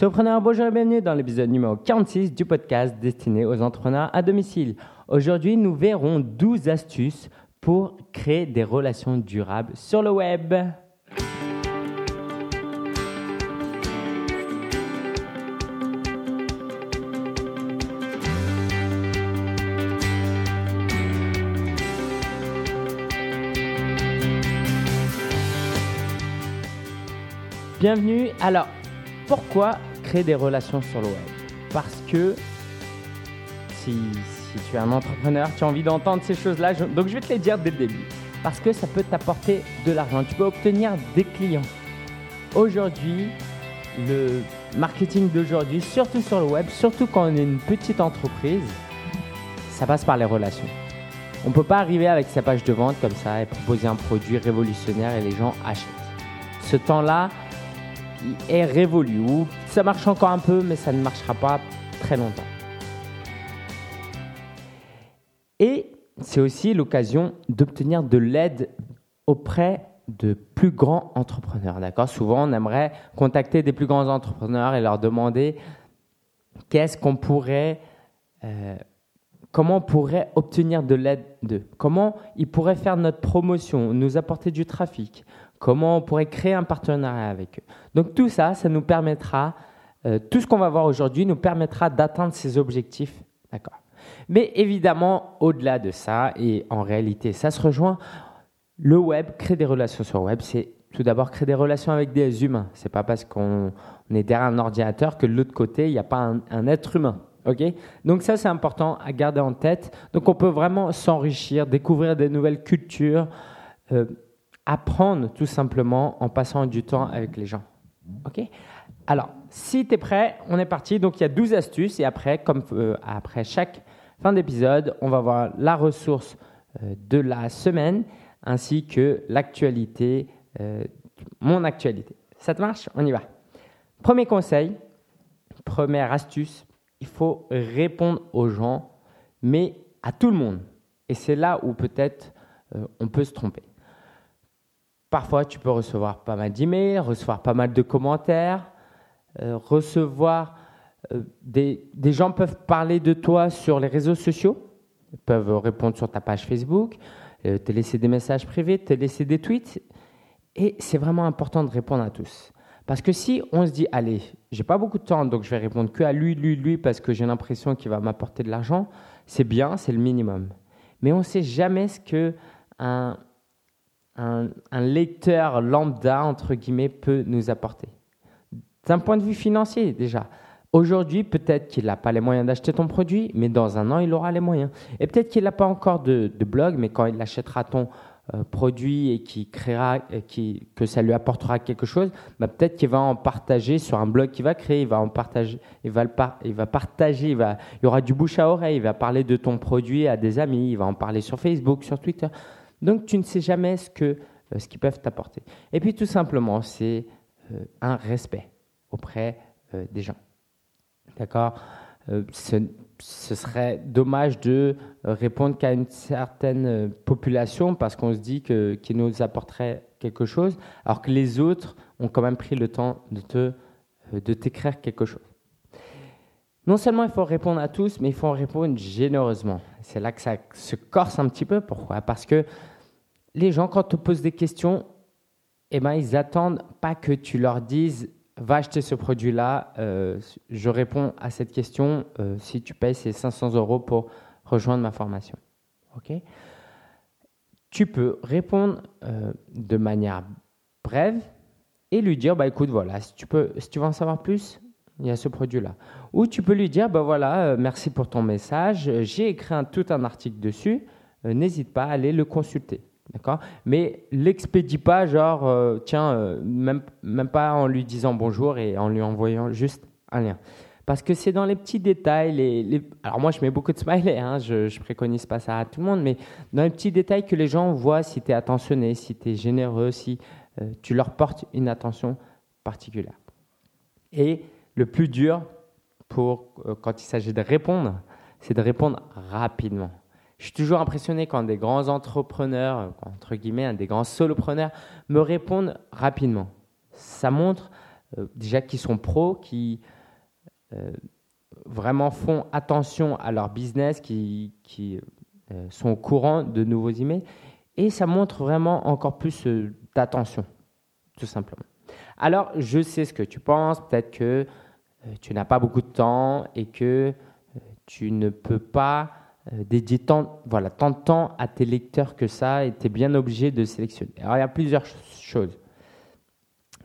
Surpreneur, bonjour et bienvenue dans l'épisode numéro 46 du podcast destiné aux entrepreneurs à domicile. Aujourd'hui, nous verrons 12 astuces pour créer des relations durables sur le web. Bienvenue. Alors, pourquoi créer des relations sur le web Parce que si, tu es un entrepreneur, tu as envie d'entendre ces choses-là, donc je vais te les dire dès le début. Parce que ça peut t'apporter de l'argent. Tu peux obtenir des clients. Aujourd'hui, le marketing d'aujourd'hui, surtout sur le web, surtout quand on est une petite entreprise, ça passe par les relations. On peut pas arriver avec sa page de vente comme ça et proposer un produit révolutionnaire et les gens achètent. Ce temps-là, est révolu. Ou ça marche encore un peu, mais ça ne marchera pas très longtemps. Et c'est aussi l'occasion d'obtenir de l'aide auprès de plus grands entrepreneurs. D'accord? Souvent, on aimerait contacter des plus grands entrepreneurs et leur demander qu'est-ce qu'on pourrait, euh, comment on pourrait obtenir de l'aide d'eux, comment ils pourraient faire notre promotion, nous apporter du trafic, comment on pourrait créer un partenariat avec eux. Donc tout ça, ça nous permettra, euh, tout ce qu'on va voir aujourd'hui nous permettra d'atteindre ces objectifs. D'accord. Mais évidemment, au-delà de ça, et en réalité, ça se rejoint, le web, créer des relations sur le web, c'est tout d'abord créer des relations avec des humains. C'est pas parce qu'on est derrière un ordinateur que de l'autre côté, il n'y a pas un, être humain. Donc ça, c'est important à garder en tête. Donc on peut vraiment s'enrichir, découvrir des nouvelles cultures. Euh, apprendre tout simplement en passant du temps avec les gens. OK? Alors, si tu es prêt, on est parti. Donc, il y a 12 astuces et après, comme euh, après chaque fin d'épisode, on va voir la ressource euh, de la semaine ainsi que l'actualité, euh, mon actualité. Ça te marche? On y va. Premier conseil, première astuce, il faut répondre aux gens, mais à tout le monde. Et c'est là où peut-être on peut se tromper. Parfois, tu peux recevoir pas mal d'emails, recevoir pas mal de commentaires, euh, recevoir euh, des, des, gens peuvent parler de toi sur les réseaux sociaux, peuvent répondre sur ta page Facebook, euh, te laisser des messages privés, te laisser des tweets. Et c'est vraiment important de répondre à tous. Parce que si on se dit, allez, j'ai pas beaucoup de temps, donc je vais répondre que à lui, lui, lui, parce que j'ai l'impression qu'il va m'apporter de l'argent, c'est bien, c'est le minimum. Mais on ne sait jamais ce que un, un, lecteur lambda, entre guillemets, peut nous apporter. D'un point de vue financier, déjà. Aujourd'hui, peut-être qu'il n'a pas les moyens d'acheter ton produit, mais dans un an, il aura les moyens. Et peut-être qu'il n'a pas encore de, blog, mais quand il achètera ton euh, produit et qu'il créera, qui, que ça lui apportera quelque chose, bah, peut-être qu'il va en partager sur un blog qu'il va créer, il va en partager, il va, partager, il, il y aura du bouche à oreille, il va parler de ton produit à des amis, il va en parler sur Facebook, sur Twitter. Donc tu ne sais jamais euh, ce qu'ils peuvent t'apporter. Et puis tout simplement, c'est euh, un respect auprès euh, des gens. D'accord? Ce, serait dommage de répondre qu'à une certaine population parce qu'on se dit que qu'ils nous apporterait quelque chose, alors que les autres ont quand même pris le temps de de t'écrire quelque chose. Non seulement il faut répondre à tous, mais il faut répondre généreusement. C'est là que ça se corse un petit peu. Pourquoi? Parce que les gens, quand tu poses des questions, eh ben, ils attendent pas que tu leur dises va acheter ce produit-là. Euh, je réponds à cette question euh, si tu payes ces 500 euros pour rejoindre ma formation. Ok? Tu peux répondre euh, de manière brève et lui dire bah écoute voilà si tu peux si tu veux en savoir plus il y a ce produit-là. Ou tu peux lui dire bah voilà merci pour ton message j'ai écrit tout un article dessus n'hésite pas à aller le consulter. D'accord Mais l'expédie pas, genre, euh, tiens, euh, même, même pas en lui disant bonjour et en lui envoyant juste un lien. Parce que c'est dans les petits détails. Les, Alors, moi, je mets beaucoup de smileys, hein, je, je préconise pas ça à tout le monde, mais dans les petits détails que les gens voient si tu es attentionné, si tu es généreux, si euh, tu leur portes une attention particulière. Et le plus dur pour quand il s'agit de répondre, c'est de répondre rapidement. Je suis toujours impressionné quand des grands entrepreneurs, entre guillemets, des grands solopreneurs me répondent rapidement. Ça montre déjà qui sont pros, qui vraiment font attention à leur business, qui, qui sont au courant de nouveaux emails. Et ça montre vraiment encore plus d'attention, tout simplement. Alors, je sais ce que tu penses. Peut-être que tu n'as pas beaucoup de temps et que tu ne peux pas euh, dédier tant, voilà, tant de temps à tes lecteurs que ça et tu es bien obligé de sélectionner. Alors il y a plusieurs choses.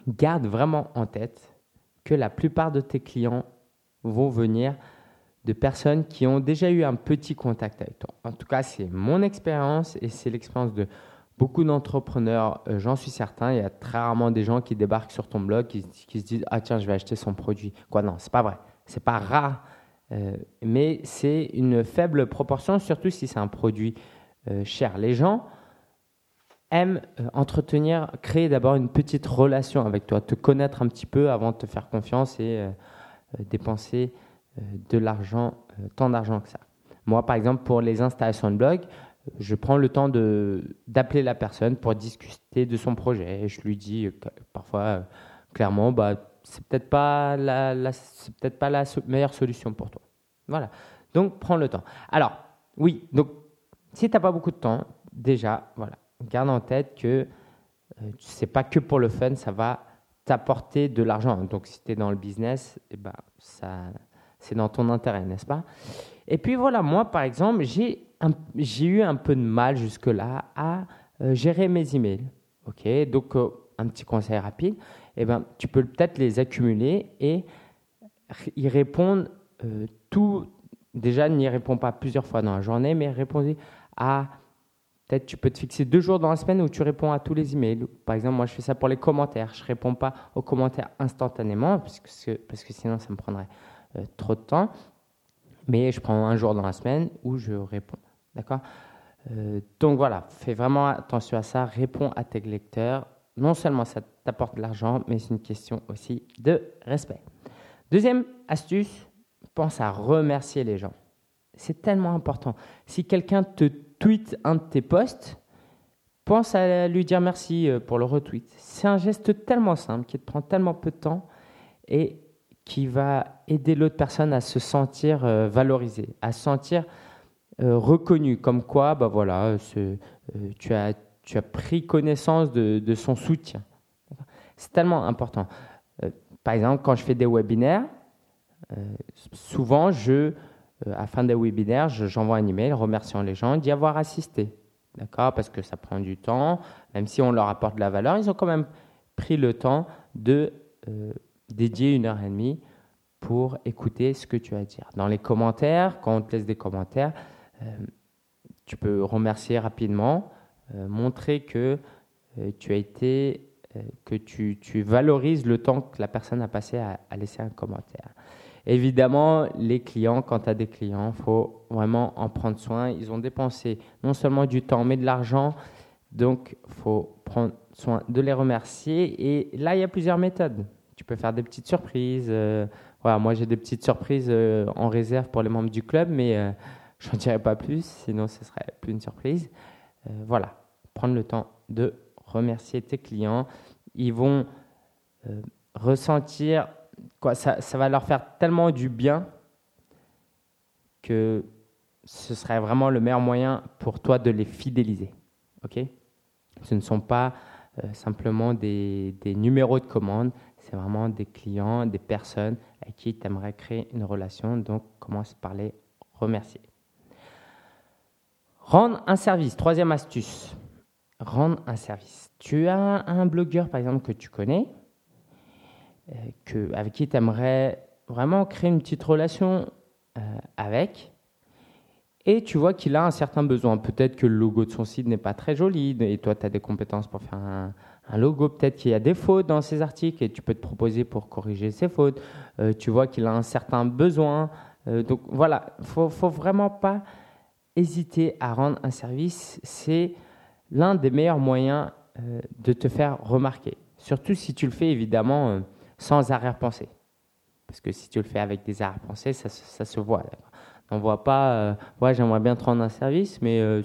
Garde vraiment en tête que la plupart de tes clients vont venir de personnes qui ont déjà eu un petit contact avec toi. En tout cas, c'est mon expérience et c'est l'expérience de beaucoup d'entrepreneurs, euh, j'en suis certain. Il y a très rarement des gens qui débarquent sur ton blog qui, qui se disent Ah, tiens, je vais acheter son produit. Quoi, non, c'est pas vrai. C'est pas rare euh, mais c'est une faible proportion, surtout si c'est un produit euh, cher. Les gens aiment euh, entretenir, créer d'abord une petite relation avec toi, te connaître un petit peu avant de te faire confiance et dépenser de l'argent, tant d'argent que ça. Moi, par exemple, pour les installations de blog, je prends le temps d'appeler la personne pour discuter de son projet. Je lui dis parfois clairement, bah, c'est peut-être pas la, peut-être pas la meilleure solution pour toi. Voilà. Donc prends le temps. Alors oui, donc si tu n'as pas beaucoup de temps, déjà, voilà, garde en tête que euh, ce n'est pas que pour le fun, ça va t'apporter de l'argent. Donc si tu es dans le business, eh ben, ça, c'est dans ton intérêt, n'est-ce pas? Et puis voilà, moi par exemple, j'ai, j'ai eu un peu de mal jusque-là à euh, gérer mes emails. Ok, donc euh, un petit conseil rapide eh ben, tu peux peut-être les accumuler et y répondre euh, tout. Déjà, n'y réponds pas plusieurs fois dans la journée, mais répondez à. Peut-être tu peux te fixer deux jours dans la semaine où tu réponds à tous les emails. Par exemple, moi, je fais ça pour les commentaires. Je ne réponds pas aux commentaires instantanément parce que, parce que sinon, ça me prendrait euh, trop de temps. Mais je prends un jour dans la semaine où je réponds. D'accord? Euh, Donc voilà, fais vraiment attention à ça. Réponds à tes lecteurs. Non seulement ça t'apporte de l'argent, mais c'est une question aussi de respect. Deuxième astuce, pense à remercier les gens. C'est tellement important. Si quelqu'un te tweet un de tes posts, pense à lui dire merci euh, pour le retweet. C'est un geste tellement simple qui te prend tellement peu de temps et qui va aider l'autre personne à se sentir euh, valorisée, à se sentir euh, reconnu. Comme quoi, bah voilà, tu, as, tu as pris connaissance de, de son soutien. C'est tellement important. Euh, par exemple, quand je fais des webinaires, euh, souvent, je, euh, à la fin des webinaires, j'envoie un email remerciant les gens d'y avoir assisté. D'accord? Parce que ça prend du temps. Même si on leur apporte de la valeur, ils ont quand même pris le temps de dédier une heure et demie pour écouter ce que tu as à dire. Dans les commentaires, quand on te laisse des commentaires, tu peux remercier rapidement, montrer que tu as été euh, que tu, valorises le temps que la personne a passé à, laisser un commentaire. Évidemment, les clients, quand tu as des clients, il faut vraiment en prendre soin. Ils ont dépensé non seulement du temps, mais de l'argent. Donc, il faut prendre soin de les remercier. Et là, il y a plusieurs méthodes. Tu peux faire des petites surprises. Euh, voilà, moi, j'ai des petites surprises euh, en réserve pour les membres du club, mais je n'en dirai pas plus, sinon ce serait plus une surprise. Voilà, prendre le temps de remercier tes clients. Ils vont euh, ressentir, quoi, ça, va leur faire tellement du bien que ce serait vraiment le meilleur moyen pour toi de les fidéliser. Ce ne sont pas euh, simplement des, des, numéros de commande, c'est vraiment des clients, des personnes avec qui tu aimerais créer une relation. Donc, commence par les remercier. Rendre un service, troisième astuce rendre un service. Tu as un blogueur, par exemple, que tu connais, euh, que, avec qui tu aimerais vraiment créer une petite relation euh, avec, et tu vois qu'il a un certain besoin. Peut-être que le logo de son site n'est pas très joli, et toi, tu as des compétences pour faire un, logo. Peut-être qu'il y a des fautes dans ses articles, et tu peux te proposer pour corriger ces fautes. Euh, tu vois qu'il a un certain besoin. donc voilà, il ne faut vraiment pas hésiter à rendre un service. C'est l'un des meilleurs moyens euh, de te faire remarquer. Surtout si tu le fais évidemment euh, sans arrière-pensée. Parce que si tu le fais avec des arrière-pensées, ça, se voit. On voit pas, euh, j'aimerais bien te rendre un service, mais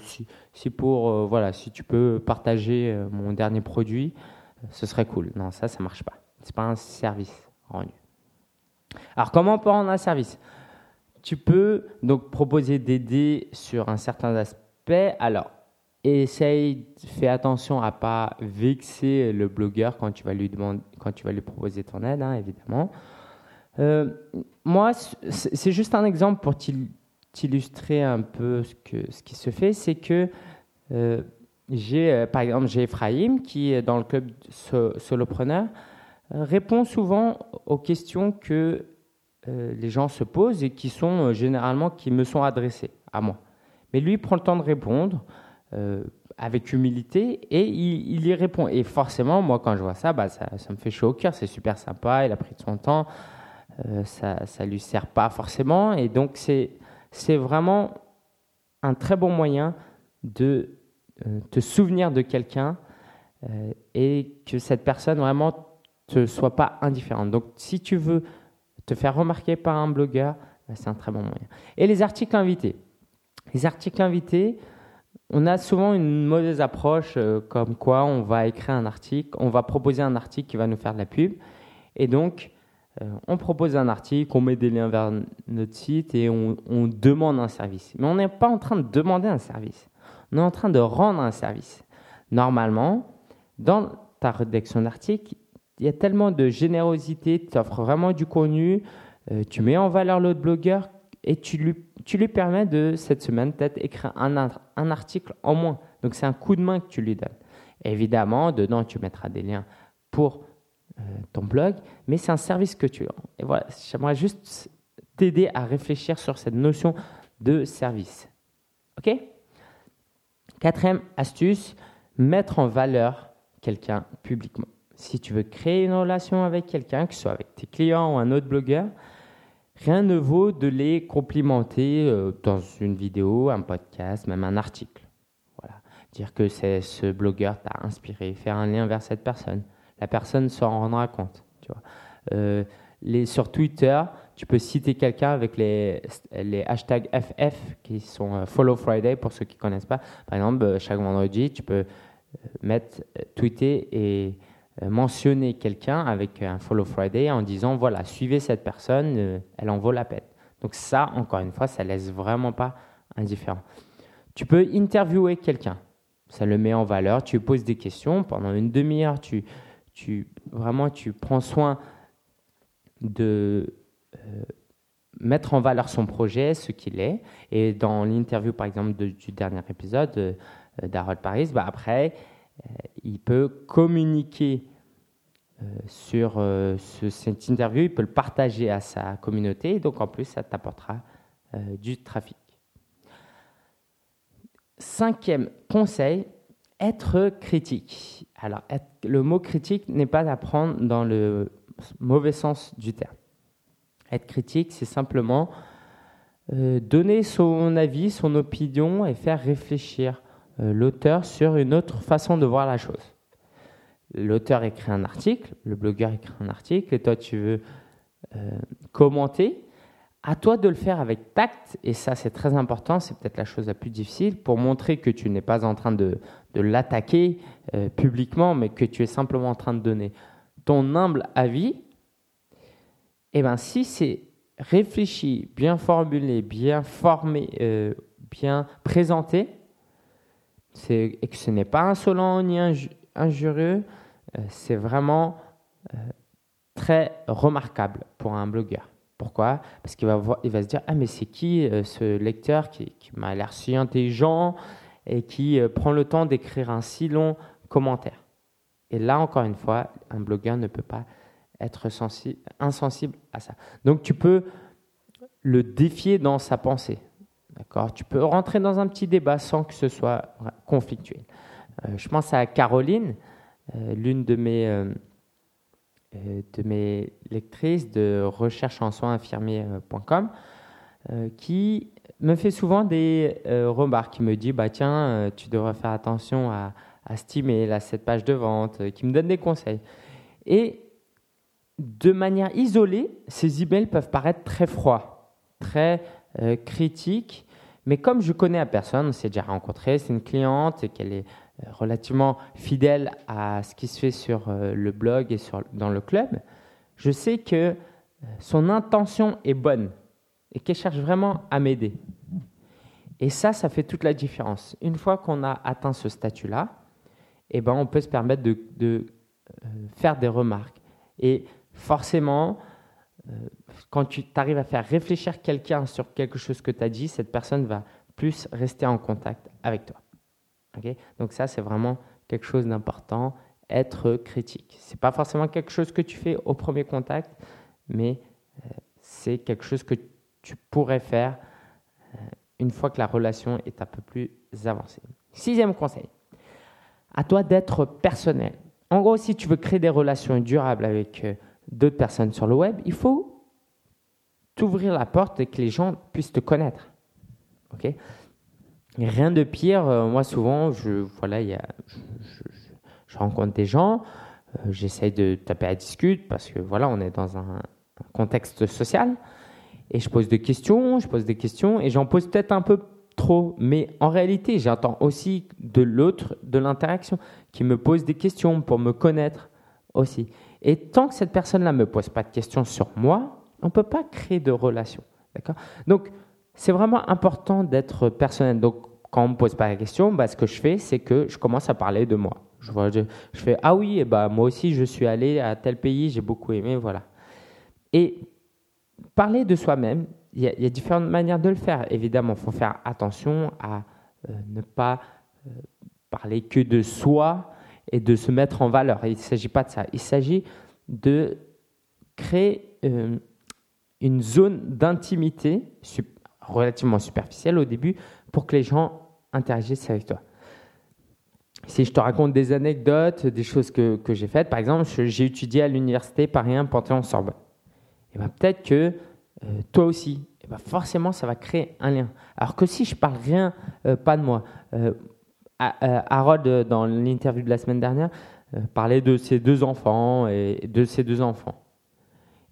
si, pour, voilà, si tu peux partager mon dernier produit, ce serait cool. Non, ça, ça marche pas. C'est pas un service rendu. Alors, comment on peut rendre un service? Tu peux donc proposer d'aider sur un certain aspect. Alors, essaye, fais attention à pas vexer le blogueur quand tu vas lui demander, quand tu vas lui proposer ton aide, hein, évidemment. Euh, moi, c'est juste un exemple pour t'illustrer un peu ce, qui se fait, c'est que euh, j'ai, euh, par exemple, j'ai Ephraim qui, dans le club solopreneur, répond souvent aux questions que les gens se posent et qui sont généralement qui me sont adressées à moi. Mais lui prend le temps de répondre. avec humilité et il, y répond. Et forcément, moi, quand je vois ça, bah, ça, ça me fait chaud au cœur. C'est super sympa. Il a pris de son temps. Euh, ça ne lui sert pas forcément. Et donc, c'est vraiment un très bon moyen de euh, te souvenir de quelqu'un euh, et que cette personne vraiment te soit pas indifférente. Donc, si tu veux te faire remarquer par un blogueur, c'est un très bon moyen. Et les articles invités. Les articles invités, on a souvent une mauvaise approche, comme quoi on va écrire un article, on va proposer un article qui va nous faire de la pub. Et donc, euh, on propose un article, on met des liens vers notre site et on, demande un service. Mais on n'est pas en train de demander un service. On est en train de rendre un service. Normalement, dans ta rédaction d'article, il y a tellement de générosité, tu offres vraiment du contenu, euh, tu mets en valeur l'autre blogueur et tu lui, permets de, cette semaine, peut-être écrire un, article en moins. Donc c'est un coup de main que tu lui donnes. Évidemment, dedans, tu mettras des liens pour euh, ton blog, mais c'est un service que tu. Et voilà, j'aimerais juste t'aider à réfléchir sur cette notion de service. OK? Quatrième astuce, mettre en valeur quelqu'un publiquement. Si tu veux créer une relation avec quelqu'un, que ce soit avec tes clients ou un autre blogueur, rien ne vaut de les complimenter euh, dans une vidéo, un podcast, même un article. Voilà. Dire que c'est ce blogueur t'a inspiré, faire un lien vers cette personne la personne s'en rendra compte. Tu vois. Euh, sur Twitter, tu peux citer quelqu'un avec les, les hashtags FF qui sont euh, Follow Friday pour ceux qui ne connaissent pas. Par exemple, chaque vendredi, tu peux mettre, tweeter et mentionner quelqu'un avec un Follow Friday en disant voilà, suivez cette personne, elle en vaut la peine. Donc, ça, encore une fois, ça laisse vraiment pas indifférent. Tu peux interviewer quelqu'un. Ça le met en valeur. Tu poses des questions pendant une demi-heure. Tu, tu, vraiment, tu prends soin de euh, mettre en valeur son projet, ce qu'il est. Et dans l'interview, par exemple, du dernier épisode euh, Paris, bah, après, euh, il peut communiquer sur ce, cette interview, il peut le partager à sa communauté, et donc en plus, ça t'apportera du trafic. Cinquième conseil, être critique. Alors, le mot critique n'est pas à prendre dans le mauvais sens du terme. Être critique, c'est simplement euh, donner son avis, son opinion et faire réfléchir euh, l'auteur sur une autre façon de voir la chose. L'auteur écrit un article, le blogueur écrit un article, et toi tu veux euh, commenter. À toi de le faire avec tact, et ça c'est très important, c'est peut-être la chose la plus difficile, pour montrer que tu n'es pas en train de, de l'attaquer euh, publiquement, mais que tu es simplement en train de donner ton humble avis, eh ben, si c'est réfléchi, bien formulé, bien formé, euh, bien présenté, et que ce n'est pas insolent ni injurieux, euh, c'est vraiment très remarquable pour un blogueur. Pourquoi? Parce qu'il va, se dire Ah, mais c'est qui ce lecteur qui, m'a l'air si intelligent et qui euh, prend le temps d'écrire un si long commentaire? Et là, encore une fois, un blogueur ne peut pas être insensible à ça. Donc, tu peux le défier dans sa pensée. D'accord Tu peux rentrer dans un petit débat sans que ce soit conflictuel. Euh, je pense à Caroline, euh, l'une de mes, de mes lectrices de recherche en soins infirmiers.com, qui me fait souvent des euh, remarques. Il me dit bah, Tiens, euh, tu devrais faire attention à, à cet email, à cette page de vente, euh, qui me donne des conseils. Et de manière isolée, ces emails peuvent paraître très froids, très critiques. Mais comme je connais la personne, on s'est déjà rencontré, c'est une cliente, qu'elle est relativement fidèle à ce qui se fait sur le blog et sur, dans le club, je sais que son intention est bonne et qu'elle cherche vraiment à m'aider. Et ça, ça fait toute la différence. Une fois qu'on a atteint ce statut-là, eh ben, on peut se permettre de, faire des remarques. Et forcément, euh, quand tu arrives à faire réfléchir quelqu'un sur quelque chose que tu as dit, cette personne va plus rester en contact avec toi. Donc ça, c'est vraiment quelque chose d'important, être critique. Ce n'est pas forcément quelque chose que tu fais au premier contact, mais euh, c'est quelque chose que tu pourrais faire euh, une fois que la relation est un peu plus avancée. Sixième conseil, à toi d'être personnel. En gros, si tu veux créer des relations durables avec d'autres personnes sur le web, il faut t'ouvrir la porte et que les gens puissent te connaître. Ok? Rien de pire. Euh, moi, souvent, je, voilà, y a, je, rencontre des gens, euh, j'essaye de taper à discuter parce que voilà, on est dans un, contexte social et je pose des questions, je pose des questions et j'en pose peut-être un peu trop, mais en réalité, j'attends aussi de l'autre de l'interaction qui me pose des questions pour me connaître aussi. Et tant que cette personne-là ne me pose pas de questions sur moi, on ne peut pas créer de relation. D'accord? Donc, c'est vraiment important d'être personnel. Donc, quand on ne me pose pas la question, bah, ce que je fais, c'est que je commence à parler de moi. Je, vois, je, fais Ah oui, et bah, moi aussi, je suis allé à tel pays, j'ai beaucoup aimé, voilà. Et parler de soi-même, il y, a différentes manières de le faire. Évidemment, il faut faire attention à euh, ne pas euh, parler que de soi et de se mettre en valeur. Il ne s'agit pas de ça. Il s'agit de créer euh, une zone d'intimité relativement superficielle au début pour que les gens interagissent avec toi. Si je te raconte des anecdotes, des choses que, que j'ai faites, par exemple, j'ai étudié à l'université Paris 1 Panthéon-Sorbonne. Et ben peut-être que euh, toi aussi, et ben forcément, ça va créer un lien. Alors que si je parle rien, euh, pas de moi, Harold, euh, dans l'interview de la semaine dernière, euh, parlait de ses deux enfants et de ses deux enfants.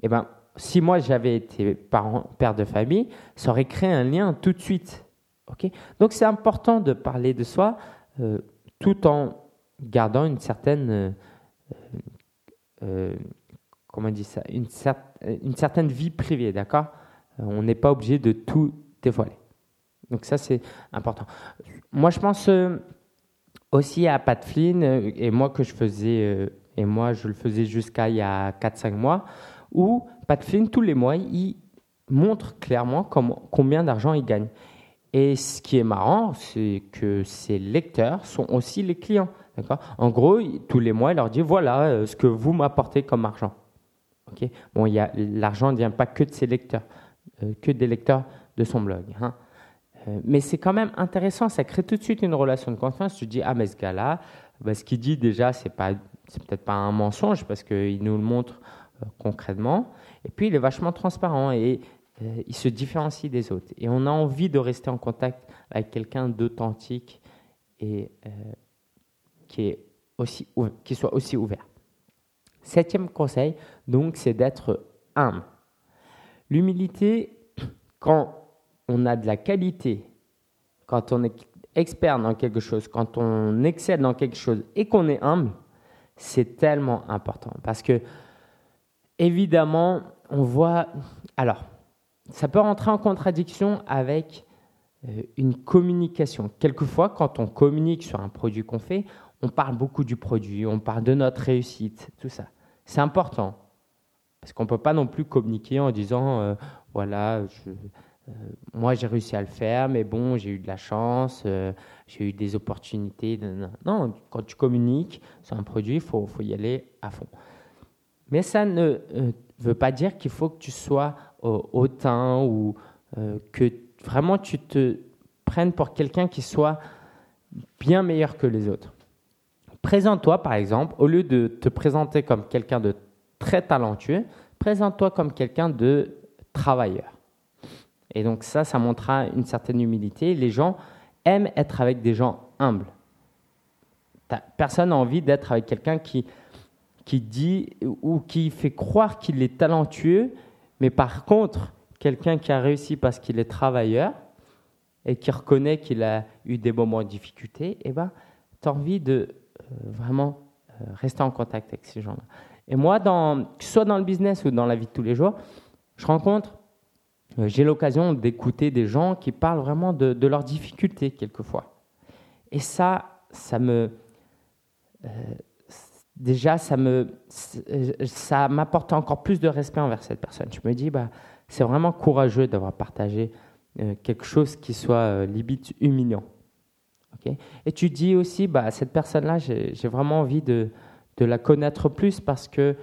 Eh ben, si moi j'avais été parent, père de famille, ça aurait créé un lien tout de suite. ok? Donc c'est important de parler de soi tout en gardant une certaine, comment dit ça, une certaine vie privée, d'accord? On n'est pas obligé de tout dévoiler. Donc ça c'est important. Moi je pense aussi à Pat Flynn, euh, et moi que je faisais, euh, et moi je le faisais jusqu'à il y a 4-5 mois, où Pat Flynn, tous les mois, il montre clairement combien d'argent il gagne. Et ce qui est marrant, c'est que ses lecteurs sont aussi les clients. En gros, tous les mois, il leur dit voilà euh, ce que vous m'apportez comme argent. Ok? Bon, l'argent ne vient pas que de ses lecteurs, que des lecteurs de son blog. Hein. Euh, mais c'est quand même intéressant, ça crée tout de suite une relation de confiance. Tu dis, ah, mais ce gars-là, bah, ce qu'il dit déjà, c'est pas, c'est peut-être pas un mensonge parce qu'il nous le montre euh, concrètement. Et puis, il est vachement transparent et euh, il se différencie des autres. Et on a envie de rester en contact avec quelqu'un d'authentique et qui, est aussi, qui soit aussi ouvert. Septième conseil, donc, c'est d'être humble. L'humilité, quand on a de la qualité, quand on est expert dans quelque chose, quand on excelle dans quelque chose et qu'on est humble, c'est tellement important. Parce que, évidemment, on voit. Alors, ça peut rentrer en contradiction avec euh, une communication. Quelquefois, quand on communique sur un produit qu'on fait, on parle beaucoup du produit, on parle de notre réussite, tout ça. C'est important. Parce qu'on ne peut pas non plus communiquer en disant, euh, voilà, je, moi, j'ai réussi à le faire, mais bon, j'ai eu de la chance, euh, j'ai eu des opportunités. Non, quand tu communiques sur un produit, il faut, faut, y aller à fond. Mais ça ne euh, veut pas dire qu'il faut que tu sois hautain ou que vraiment tu te prennes pour quelqu'un qui soit bien meilleur que les autres. Présente-toi, par exemple, au lieu de te présenter comme quelqu'un de très talentueux, présente-toi comme quelqu'un de travailleur. Et donc ça, ça montrera une certaine humilité. Les gens aiment être avec des gens humbles. Personne n'a envie d'être avec quelqu'un qui, qui dit ou qui fait croire qu'il est talentueux, mais par contre, quelqu'un qui a réussi parce qu'il est travailleur et qui reconnaît qu'il a eu des moments de difficulté, eh ben, tu as envie de vraiment rester en contact avec ces gens-là. Et moi, dans, soit dans le business ou dans la vie de tous les jours, je rencontre, j'ai l'occasion d'écouter des gens qui parlent vraiment de, leurs difficultés quelquefois. Et ça, ça me, déjà, ça me, ça m'apporte encore plus de respect envers cette personne. Je me dis, bah, c'est vraiment courageux d'avoir partagé euh, quelque chose qui soit euh, limite humiliant. Et tu dis aussi, bah, cette personne-là, j'ai vraiment envie de, de, la connaître plus parce que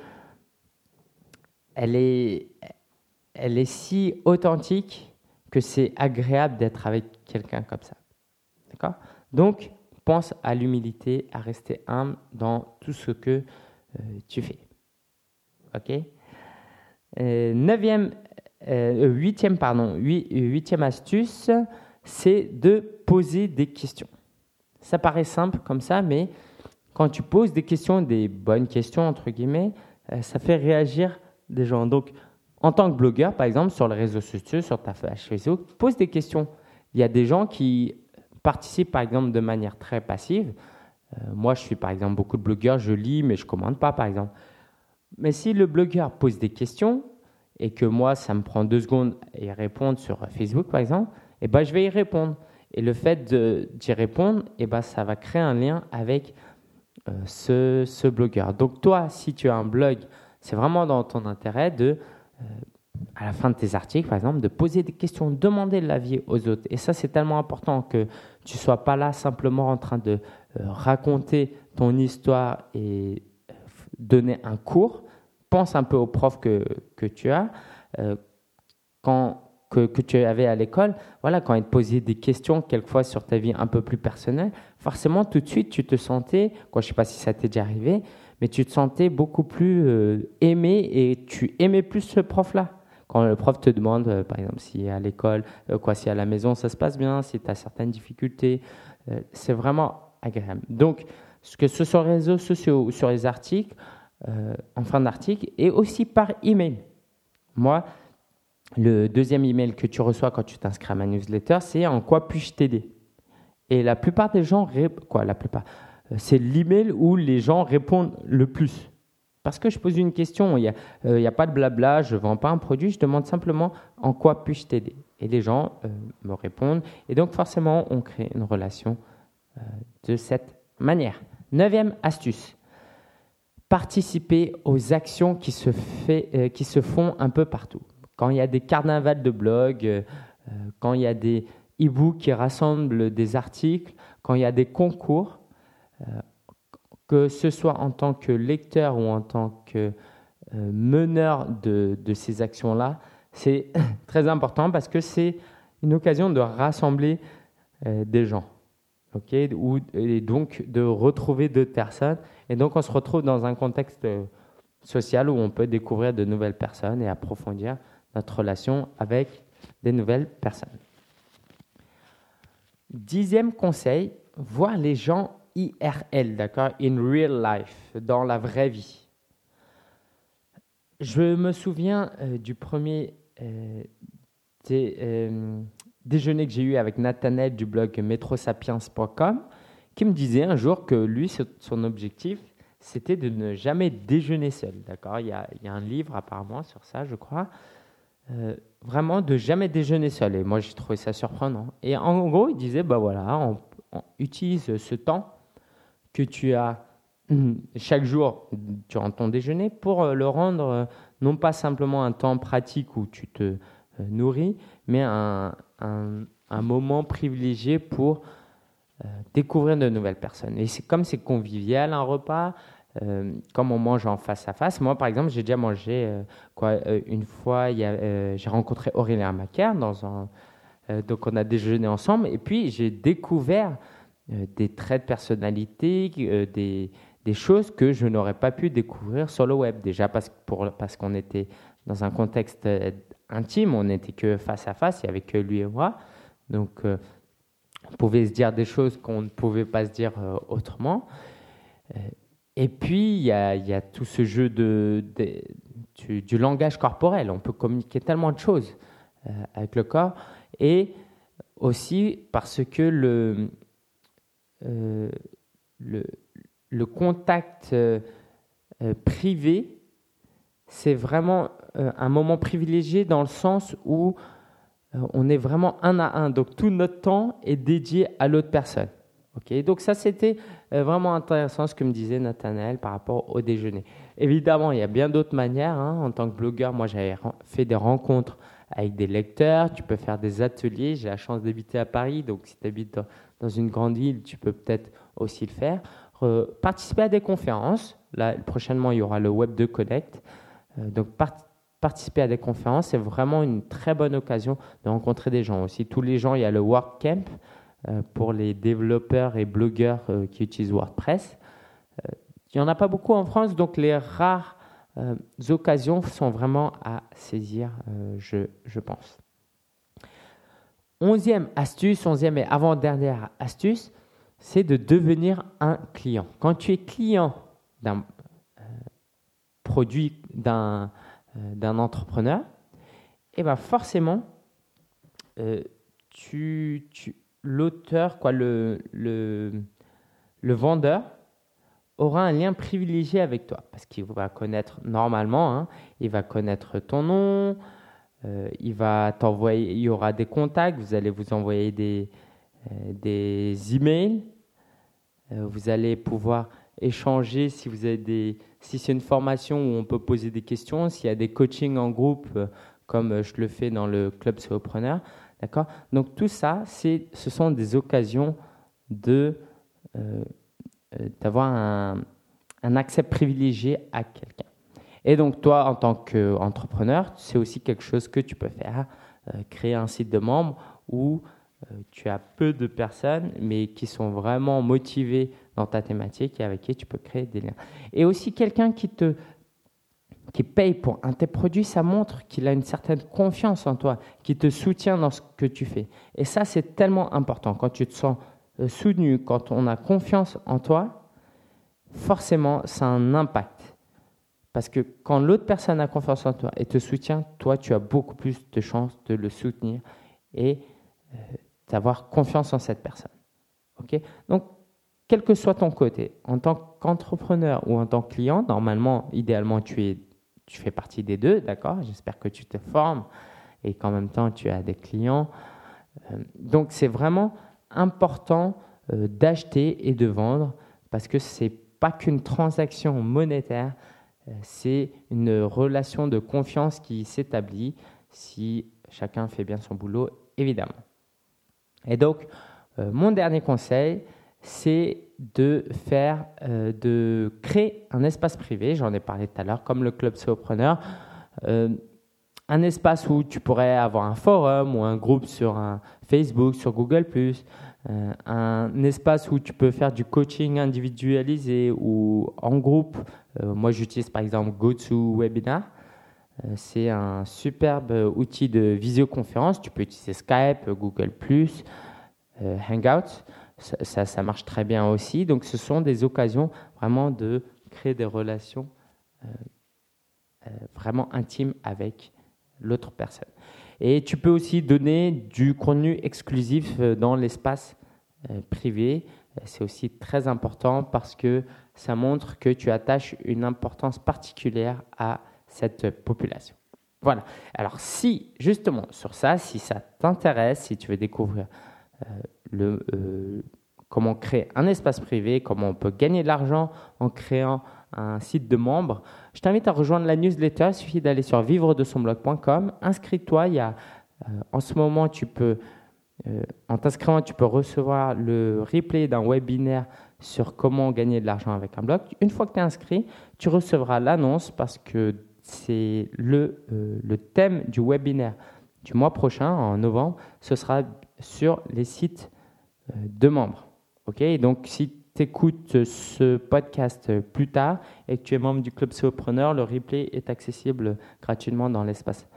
elle est, elle est si authentique que c'est agréable d'être avec quelqu'un comme ça. D'accord? Donc, pense à l'humilité, à rester humble dans tout ce que euh, tu fais. Ok? Euh, Neuvième, euh, huitième, pardon, huitième astuce, c'est de poser des questions. Ça paraît simple comme ça, mais quand tu poses des questions, des bonnes questions entre guillemets, ça fait réagir des gens. Donc, en tant que blogueur, par exemple, sur les réseaux sociaux, sur ta page Facebook, pose des questions. Il y a des gens qui participe par exemple de manière très passive, euh, moi je suis par exemple beaucoup de blogueurs, je lis mais je commande pas par exemple. Mais si le blogueur pose des questions et que moi ça me prend deux secondes y répondre sur Facebook par exemple, et eh ben, je vais y répondre. Et le fait d'y répondre, et eh ben, ça va créer un lien avec euh, ce, ce, blogueur. Donc toi, si tu as un blog, c'est vraiment dans ton intérêt de à la fin de tes articles, par exemple, de poser des questions, demander de l'avis aux autres. Et ça, c'est tellement important que tu sois pas là simplement en train de euh, raconter ton histoire et euh, donner un cours. Pense un peu au prof que, que tu as, euh, quand, que, que, tu avais à l'école. Voilà, quand il te posait des questions, quelquefois sur ta vie un peu plus personnelle, forcément, tout de suite, tu te sentais, quoi, je ne sais pas si ça t'est déjà arrivé, mais tu te sentais beaucoup plus aimé et tu aimais plus ce prof-là. Quand le prof te demande, euh, par exemple, si à l'école, euh, quoi, si à la maison ça se passe bien, si tu as certaines difficultés, euh, c'est vraiment agréable. Donc, que ce soit sur les réseaux sociaux ou sur les articles, en fin d'article, et aussi par email. Moi, le deuxième email que tu reçois quand tu t'inscris à ma newsletter, c'est en quoi puis-je t'aider? Et la plupart des gens, quoi, la plupart, c'est l'email où les gens répondent le plus. Parce que je pose une question, il n'y a, euh, a, pas de blabla, je ne vends pas un produit, je demande simplement en quoi puis-je t'aider. Et les gens euh, me répondent. Et donc forcément, on crée une relation euh, de cette manière. Neuvième astuce, participer aux actions qui se, qui se font un peu partout. Quand il y a des carnavals de blogs, quand il y a des e-books qui rassemblent des articles, quand il y a des concours, que ce soit en tant que lecteur ou en tant que euh, meneur de, ces actions-là, c'est très important parce que c'est une occasion de rassembler euh, des gens. ou, et donc de retrouver d'autres personnes. Et donc on se retrouve dans un contexte euh, social où on peut découvrir de nouvelles personnes et approfondir notre relation avec des nouvelles personnes. Dixième conseil, voir les gens IRL, d'accord? In real life, dans la vraie vie. Je me souviens euh, du premier euh, euh, déjeuner que j'ai eu avec Nathanael du blog metrosapiens.com qui me disait un jour que lui, son objectif, c'était de ne jamais déjeuner seul. D'accord? Il, il, y a un livre apparemment sur ça, je crois. vraiment de jamais déjeuner seul. Et moi, j'ai trouvé ça surprenant. Et en gros, il disait, bah voilà, on utilise ce temps que tu as chaque jour durant ton déjeuner pour euh, le rendre euh, non pas simplement un temps pratique où tu te euh, nourris, mais un, un, moment privilégié pour découvrir de nouvelles personnes. Et c'est comme c'est convivial un repas, comme on mange en face à face. Moi, par exemple, j'ai déjà mangé quoi une fois. j'ai rencontré Aurélien Macaire dans un, donc on a déjeuné ensemble, et puis j'ai découvert des traits de personnalité, euh, des, choses que je n'aurais pas pu découvrir sur le web. Déjà parce, pour, parce qu'on était dans un contexte euh, intime, on n'était que face à face, il n'y avait que lui et moi. Donc, on pouvait se dire des choses qu'on ne pouvait pas se dire autrement. Et puis, il y, a, tout ce jeu de, du, langage corporel. On peut communiquer tellement de choses avec le corps. Et aussi parce que le, euh, le, le contact euh, euh, privé, c'est vraiment un moment privilégié dans le sens où on est vraiment un à un. Donc tout notre temps est dédié à l'autre personne. Ok, donc ça c'était vraiment intéressant ce que me disait Nathanaël par rapport au déjeuner. Évidemment, il y a bien d'autres manières. Hein. En tant que blogueur, moi j'avais fait des rencontres avec des lecteurs, tu peux faire des ateliers. J'ai la chance d'habiter à Paris, donc si tu habites dans une grande ville, tu peux peut-être aussi le faire. Euh, participer à des conférences. Là, prochainement, il y aura le Web 2 Connect. Euh, donc, participer à des conférences, c'est vraiment une très bonne occasion de rencontrer des gens. Aussi, tous les gens, il y a le WordCamp euh, pour les développeurs et blogueurs qui utilisent WordPress. il n'y en a pas beaucoup en France, donc les rares occasions sont vraiment à saisir, je, je pense. Onzième astuce, onzième et avant-dernière astuce, c'est de devenir un client. Quand tu es client d'un euh, produit, d'un euh, entrepreneur, eh ben forcément, euh, l'auteur, quoi, le, vendeur aura un lien privilégié avec toi parce qu'il va connaître normalement, hein, il va connaître ton nom, il va t'envoyer, il y aura des contacts, vous allez vous envoyer des, euh, des emails. Euh, vous allez pouvoir échanger si vous avez des, si c'est une formation où on peut poser des questions, s'il y a des coachings en groupe euh, comme je le fais dans le club solopreneur, d'accord? Donc tout ça, c'est, ce sont des occasions de d'avoir un, un, accès privilégié à quelqu'un. Et donc toi, en tant qu'entrepreneur, c'est aussi quelque chose que tu peux faire, créer un site de membres où euh, tu as peu de personnes, mais qui sont vraiment motivées dans ta thématique et avec qui tu peux créer des liens. Et aussi quelqu'un qui te qui paye pour un de tes produits, ça montre qu'il a une certaine confiance en toi, qui te soutient dans ce que tu fais. Et ça, c'est tellement important. Quand tu te sens euh, soutenu, quand on a confiance en toi, forcément, ça a un impact. Parce que quand l'autre personne a confiance en toi et te soutient, toi, tu as beaucoup plus de chances de le soutenir et euh, d'avoir confiance en cette personne. Donc, quel que soit ton côté, en tant qu'entrepreneur ou en tant que client, normalement, idéalement, tu, es, tu fais partie des deux, d'accord? J'espère que tu te formes et qu'en même temps, tu as des clients. Euh, donc, c'est vraiment important euh, d'acheter et de vendre parce que ce n'est pas qu'une transaction monétaire, c'est une relation de confiance qui s'établit si chacun fait bien son boulot, évidemment. Et donc, euh, mon dernier conseil, c'est de faire, euh, de créer un espace privé. J'en ai parlé tout à l'heure, comme le club Solopreneur. Euh, un espace où tu pourrais avoir un forum ou un groupe sur Facebook, sur Google+, un espace où tu peux faire du coaching individualisé ou en groupe. moi, j'utilise par exemple GoToWebinar. C'est un superbe outil de visioconférence. Tu peux utiliser Skype, Google, euh, Hangout. Ça, ça, marche très bien aussi. Donc, ce sont des occasions vraiment de créer des relations euh, euh, vraiment intimes avec l'autre personne. Et tu peux aussi donner du contenu exclusif dans l'espace privé. C'est aussi très important parce que ça montre que tu attaches une importance particulière à cette population. Voilà. Alors si justement sur ça, si ça t'intéresse, si tu veux découvrir euh, euh, comment créer un espace privé, comment on peut gagner de l'argent en créant un site de membres, je t'invite à rejoindre la newsletter. Il suffit d'aller sur vivre de son blog.com. Inscris-toi. Il y a, euh, en ce moment, tu peux, en t'inscrivant, tu peux recevoir le replay d'un webinaire sur comment gagner de l'argent avec un blog. Une fois que tu es inscrit, tu recevras l'annonce parce que c'est le, le thème du webinaire du mois prochain, en novembre. Ce sera sur les sites euh, de membres. Ok, donc si écoutes ce podcast plus tard et que tu es membre du club Solopreneur, le replay est accessible gratuitement dans l'espace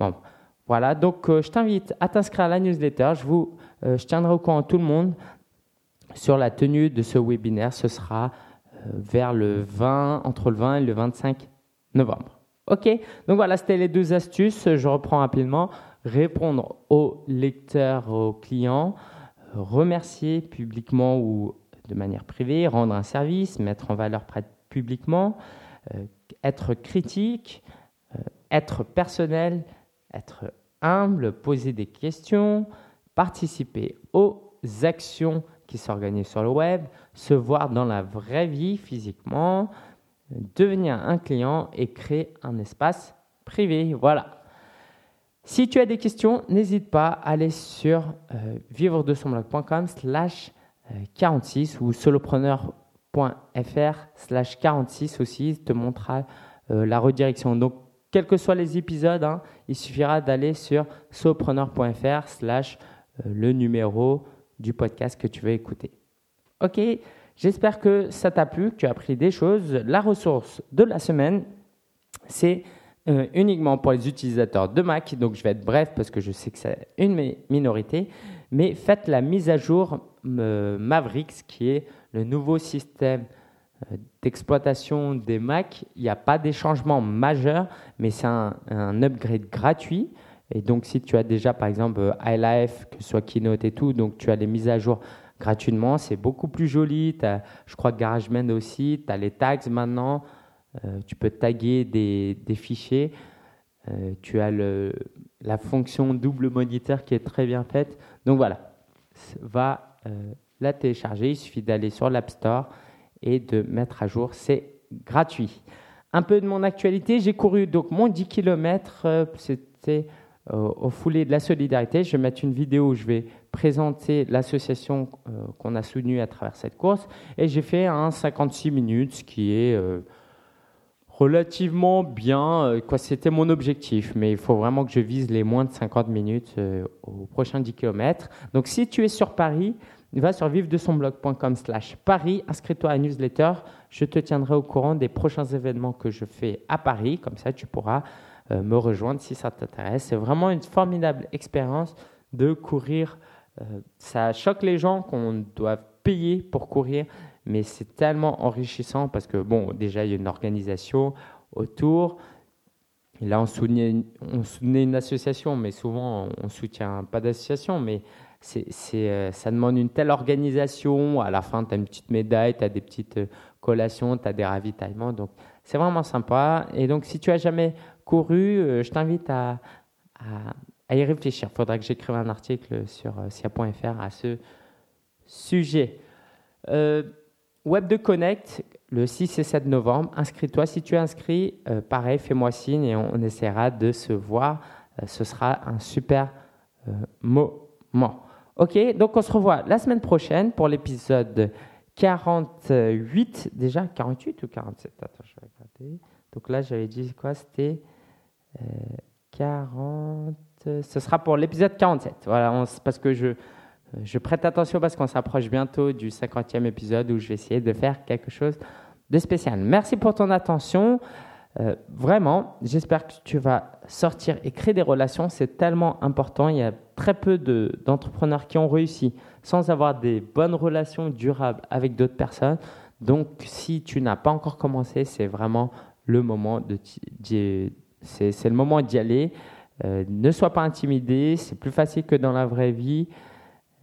membre. Voilà, donc euh, je t'invite à t'inscrire à la newsletter. Je, vous, euh, je tiendrai au courant tout le monde sur la tenue de ce webinaire. Ce sera vers le 20, entre le 20 et le 25 novembre. Ok, donc voilà, c'était les deux astuces. Je reprends rapidement répondre aux lecteurs, aux clients, remercier publiquement ou de manière privée, rendre un service, mettre en valeur publiquement, être critique, être personnel, être humble, poser des questions, participer aux actions qui s'organisent sur le web, se voir dans la vraie vie physiquement, devenir un client et créer un espace privé. Voilà. Si tu as des questions, n'hésite pas à aller sur euh, vivre de son blog.com slash 46 ou solopreneur.fr slash 46 aussi, te montrera euh, la redirection. Donc, quels que soient les épisodes, hein, il suffira d'aller sur solopreneur.fr slash euh, le numéro du podcast que tu veux écouter. Ok, j'espère que ça t'a plu, que tu as appris des choses. La ressource de la semaine, c'est euh, uniquement pour les utilisateurs de Mac, donc je vais être bref parce que je sais que c'est une minorité, mais faites la mise à jour euh, Mavericks, qui est le nouveau système euh, d'exploitation des Mac. Il n'y a pas des changements majeurs, mais c'est un, upgrade gratuit. Et donc, si tu as déjà, par exemple, iLife, que ce soit Keynote et tout, donc tu as les mises à jour gratuitement, c'est beaucoup plus joli. je crois que GarageBand aussi, tu as les tags maintenant. Euh, tu peux taguer des, fichiers. Euh, tu as le, la fonction double moniteur qui est très bien faite. Donc voilà, va euh, la télécharger. Il suffit d'aller sur l'App Store et de mettre à jour. C'est gratuit. Un peu de mon actualité. J'ai couru donc mon 10 km. C'était au foulé de la solidarité. Je vais mettre une vidéo où je vais présenter l'association qu'on a soutenue à travers cette course. Et j'ai fait un 56 minutes, ce qui est relativement bien. Euh, quoi, c'était mon objectif, mais il faut vraiment que je vise les moins de 50 minutes euh, au prochain 10 km. Donc, si tu es sur Paris, va sur vive de son blog.com slash Paris, inscris-toi à la newsletter. Je te tiendrai au courant des prochains événements que je fais à Paris. Comme ça, tu pourras euh, me rejoindre si ça t'intéresse. C'est vraiment une formidable expérience de courir. ça choque les gens qu'on doit payer pour courir mais c'est tellement enrichissant parce que, bon, déjà, il y a une organisation autour. Là, on soutenait, une association, mais souvent, on ne soutient pas d'association, mais c'est, euh, ça demande une telle organisation. À la fin, tu as une petite médaille, tu as des petites euh, collations, tu as des ravitaillements. Donc, c'est vraiment sympa. Et donc, si tu as jamais couru, euh, je t'invite à, à, y réfléchir. Il faudra que j'écrive un article sur sia.fr à ce sujet. Web de Connect, le 6 et 7 novembre. Inscris-toi. Si tu es inscrit, euh, pareil, fais-moi signe et on, essaiera de se voir. Euh, ce sera un super euh, moment. Ok, donc on se revoit la semaine prochaine pour l'épisode 48. Déjà 48 ou 47 Attends, je vais regarder. Donc là, j'avais dit quoi? C'était 40. Ce sera pour l'épisode 47. Voilà, parce que je je prête attention parce qu'on s'approche bientôt du 50e épisode où je vais essayer de faire quelque chose de spécial. Merci pour ton attention. Euh, vraiment, j'espère que tu vas sortir et créer des relations. C'est tellement important. Il y a très peu d'entrepreneurs qui ont réussi sans avoir des bonnes relations durables avec d'autres personnes. Donc, si tu n'as pas encore commencé, c'est vraiment le moment de c'est le moment d'y aller. Euh, ne sois pas intimidé. C'est plus facile que dans la vraie vie.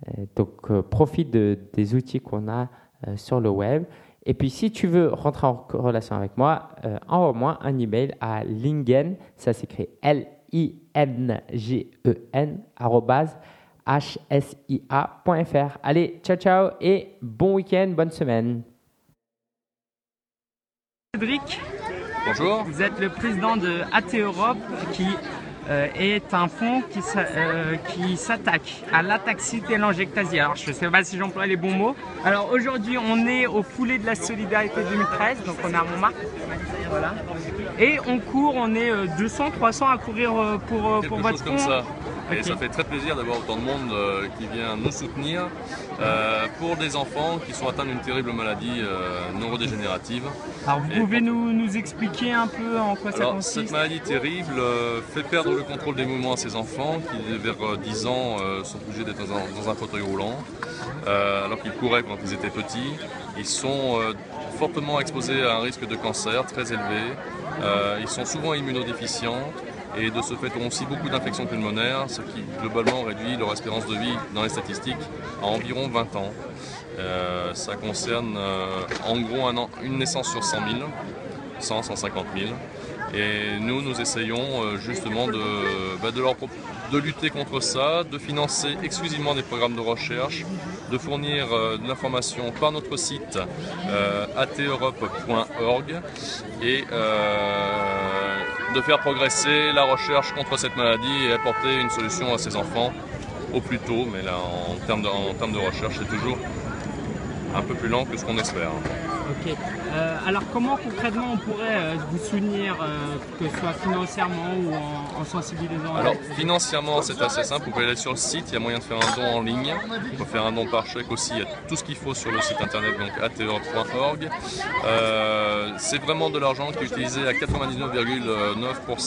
Euh, donc, euh, profite des outils qu'on a euh, sur le web. Et puis, si tu veux rentrer en relation avec moi, envoie-moi un email à lingen, ça s'écrit L-I-N-G-E-N, hsia.fr. Allez, ciao, ciao et bon week-end, bonne semaine. Cédric, bonjour. Vous êtes le président de AT Europe qui est un fonds euh, qui, s'attaque à l'ataxie télangiectasie. Alors je ne sais pas si j'emploie les bons mots. Alors aujourd'hui on est au foulé de la solidarité 2013, donc on est à Montmartre. Voilà. Et on court, on est 200, euh, 300 à courir pour, pour votre fonds. Et ça fait très plaisir d'avoir autant de monde qui vient nous soutenir pour des enfants qui sont atteints d'une terrible maladie neurodégénérative. Alors vous pouvez nous, nous, expliquer un peu en quoi ça consiste Cette maladie terrible fait perdre le contrôle des mouvements à ces enfants qui, vers 10 euh, ans, euh, sont obligés d'être dans, un fauteuil roulant, euh, alors qu'ils couraient quand ils étaient petits. Ils sont fortement exposés à un risque de cancer très élevé. ils sont souvent immunodéficients et de ce fait ont aussi beaucoup d'infections pulmonaires, ce qui globalement réduit leur espérance de vie dans les statistiques à environ 20 ans. Euh, ça concerne euh, en gros une naissance sur 100 000, 100, 150 000. Et nous, nous essayons euh, justement de, bah, de, lutter contre ça, de financer exclusivement des programmes de recherche, de fournir de l'information par notre site euh, ateurope.org et de faire progresser la recherche contre cette maladie et apporter une solution à ces enfants au plus tôt. Mais là, en termes de, recherche, c'est toujours un peu plus lent que ce qu'on espère. Ok. Euh, alors comment concrètement on pourrait euh, vous soutenir, euh, que ce soit financièrement ou en, en sensibilisant Alors financièrement c'est assez simple, vous pouvez aller sur le site, il y a moyen de faire un don en ligne, on peut faire un don par chèque aussi, il y a tout ce qu'il faut sur le site internet donc ate.org. c'est vraiment de l'argent qui est utilisé à 99,9%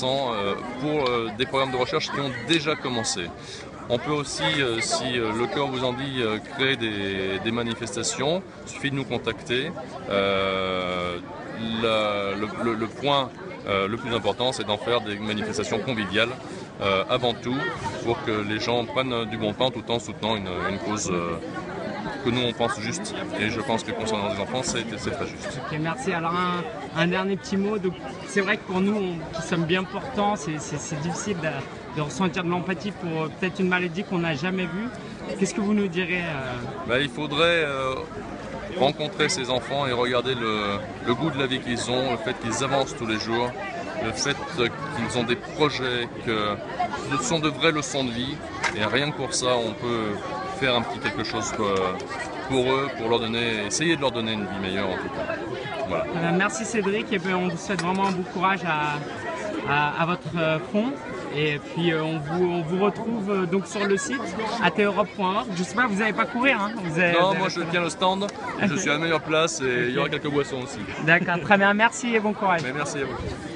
pour des programmes de recherche qui ont déjà commencé. On peut aussi, euh, si euh, le cœur vous en dit, euh, créer des, manifestations. Il suffit de nous contacter. le, point le plus important, c'est d'en faire des manifestations conviviales avant tout, pour que les gens prennent du bon temps tout en soutenant une, cause que nous on pense juste. Et je pense que concernant les enfants, c'est très juste. Ok, merci. Alors un, dernier petit mot. C'est vrai que pour nous qui sommes bien portants, c'est difficile de ressentir de l'empathie pour euh, peut-être une maladie qu'on n'a jamais vue. Qu'est-ce que vous nous direz bah, Il faudrait euh, rencontrer ces enfants et regarder le, goût de la vie qu'ils ont, le fait qu'ils avancent tous les jours, le fait qu'ils ont des projets, que ce sont de vraies leçons de vie. Et rien que pour ça, on peut faire un petit quelque chose pour eux, pour leur donner, essayer de leur donner une vie meilleure en tout cas. Voilà. merci Cédric et on vous souhaite vraiment un bon courage à, à votre fond. Et puis euh, on, vous, on vous retrouve euh, donc sur le site ateurope.org. Je sais pas, vous n'allez pas courir hein Non, moi je tiens le stand, je suis à la meilleure place et il y aura quelques boissons aussi. D'accord, très bien, merci et bon courage. merci à vous.